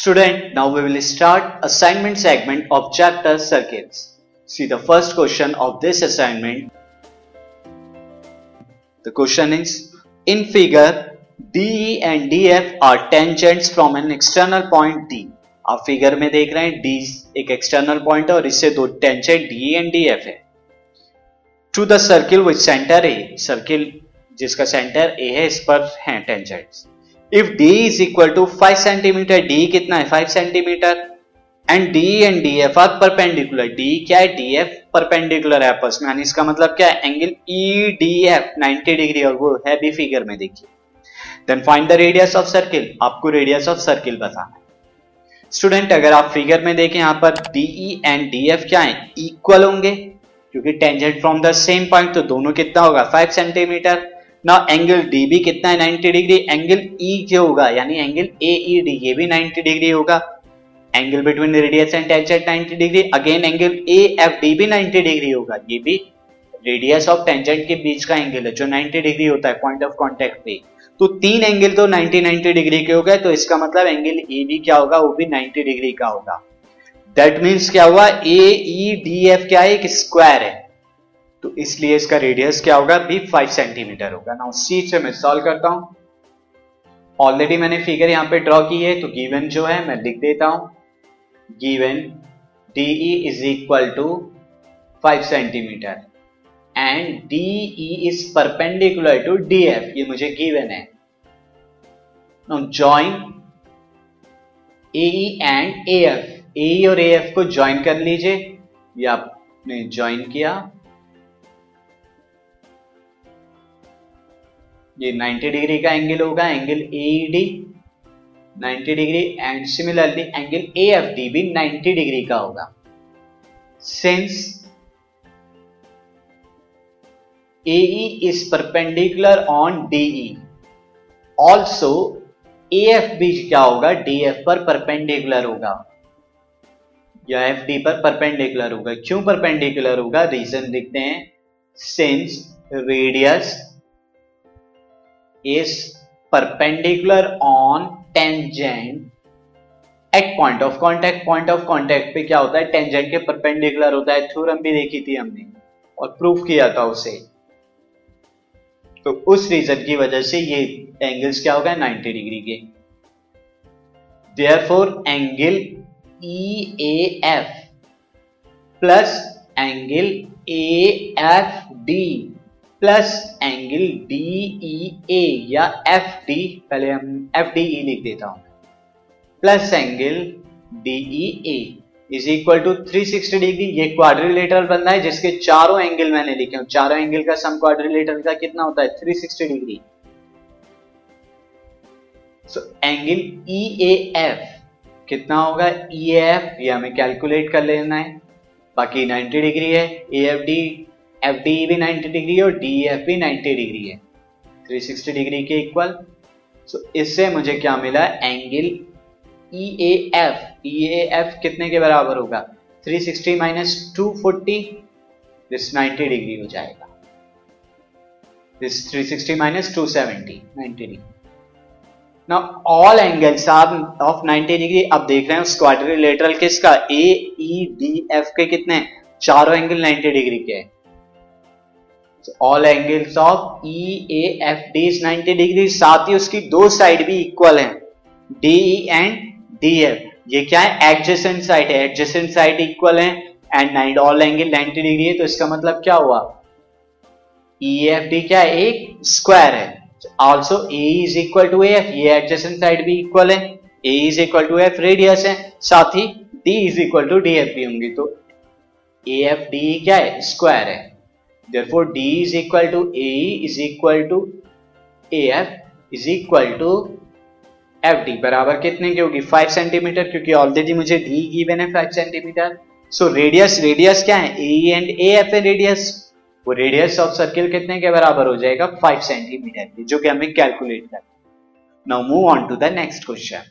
Student, now we will start assignment segment of chapter circuits. See the first question of this assignment. The question is, in figure, DE and DF are tangents from an external point D. आप figure में देख रहे हैं D एक external point है और इससे दो टेंजेंट DE एंड DF है to the circle with centre A circle जिसका सेंटर ए है इस पर है tangents if D is equal to five centimetre D कितना है? Five centimetre and D and D F are perpendicular D क्या है? डी एफ़ परपेंडिकुलर है आपस में. इसका मतलब क्या है? Angle E D F ninety degree और वो है भी फिगर में देखिए. Then find the radius of circle आपको रेडियस ऑफ़ सर्किल बताना है. स्टूडेंट अगर आप फिगर में देखें यहाँ पर डीई एंड डी एफ़ क्या है? इक्वल होंगे. क्योंकि tangent from the same point तो दोनों कितना होगा? फाइव सेंटीमीटर ना एंगल डी भी कितना है? 90 डिग्री एंगल ई e जो होगा? यानी एंगल ए ई डी ये भी 90 डिग्री होगा. Angle between radius and tangent 90 degree again angle A F D भी 90 डिग्री होगा. ये भी रेडियस ऑफ़ टेंजेंट के बीच का एंगल है, जो 90 डिग्री होता है पॉइंट ऑफ़ कॉन्टेक्ट पे. तो तीन एंगल तो 90 90 डिग्री के हो गए तो इसका मतलब एंगल ए भी क्या होगा? वो भी 90 डिग्री का होगा. दैट मीन्स क्या हुआ? ए ई डी एफ़ क्या है? एक स्क्वायर है. तो इसलिए इसका रेडियस क्या होगा? भी फाइव सेंटीमीटर होगा। ना सी से मैं सॉल्व करता हूँ। ऑलरेडी मैंने फिगर यहाँ पे ड्रॉ की है तो गिवन जो है, मैं लिख देता हूँ। Given D E is equal to five centimetre and D E is perpendicular to D F ये मुझे गिवन है। Join A and A F A और ए एफ़ को ज्वाइन कर लीजिए। ये आपने ज्वाइन किया। ये 90 डिग्री का एंगल होगा angle A D 90 degree and similarly angle A F D भी 90 डिग्री का होगा। Since AE is perpendicular on DE. Also, AFB क्या होगा? DF पर परपेंडिकुलर होगा। या FD पर परपेंडिकुलर होगा। क्यों परपेंडिकुलर होगा? रीजन देखते हैं। Since radius is perpendicular on tangent. At point of contact point of contact पे क्या होता है? टेंजेंट के परपेंडिकुलर होता है। थ्योरम भी देखी थी हमने और प्रूफ किया था उसे। तो उस रीजन की वजह से ये एंगल्स क्या होगा 90 डिग्री के। Therefore angle E A F plus angle A F D plus angle D E A या एफ़ डी पहले हम एफ़ डी ई लिख देता हूँ। Plus angle D E A is equal to 360 degree ये क्वाड्रिलेटरल बनना है, जिसके चारों एंगल मैंने लिखे हैं। चारों एंगल का सम क्वाड्रिलेटरल का कितना होता है? 360 degree so angle E A F कितना होगा? ई एफ़ ये हमें कैलकुलेट कर लेना है। बाकी 90 डिग्री है A F D F D भी 90 डिग्री और डी एफ़ भी 90 डिग्री है। 360 डिग्री के इक्वल सो so, इससे मुझे क्या मिला? Angle E A F E A F कितने के बराबर होगा? 360 sixty minus two this 90 degree हो जाएगा। This 360 sixty minus two seventy ninety degree now all angles are of 90 degree अब देख रहे हैं स्क्वाड्रिलेटरल किसका? ए ई डी एफ़ के कितने? चारों एंगल 90 डिग्री के। हैं all angles of E A F D is 90 degree साथ ही उसकी दो साइड भी इक्वल है. डी एंड डी एफ़ ये क्या है? एडजेसेंट साइड है. एडजेसेंट साइड इक्वल है. And nine all angle 90 degree है. तो इसका मतलब क्या हुआ? ई एफ़ डी क्या है? एक स्क्वायर है. Also A is equal to F ये एडजेसेंट साइड भी इक्वल है. A is equal to F radius है. साथ ही D is equal to D F भी होंगी. तो ए एफ़ डी क्या है? स्क्वायर है. Therefore, d is equal to ae is equal to af is equal to F D बराबर कितने की होगी? 5 सेंटीमीटर क्योंकि ऑलरेडी मुझे डी गिवन है 5 सेंटीमीटर सो रेडियस रेडियस क्या है? ए एंड ए एफ़ है रेडियस वो रेडियस ऑफ़ सर्किल कितने के बराबर हो जाएगा? 5 सेंटीमीटर जो कि हमें कैलकुलेट करना now move on to the next question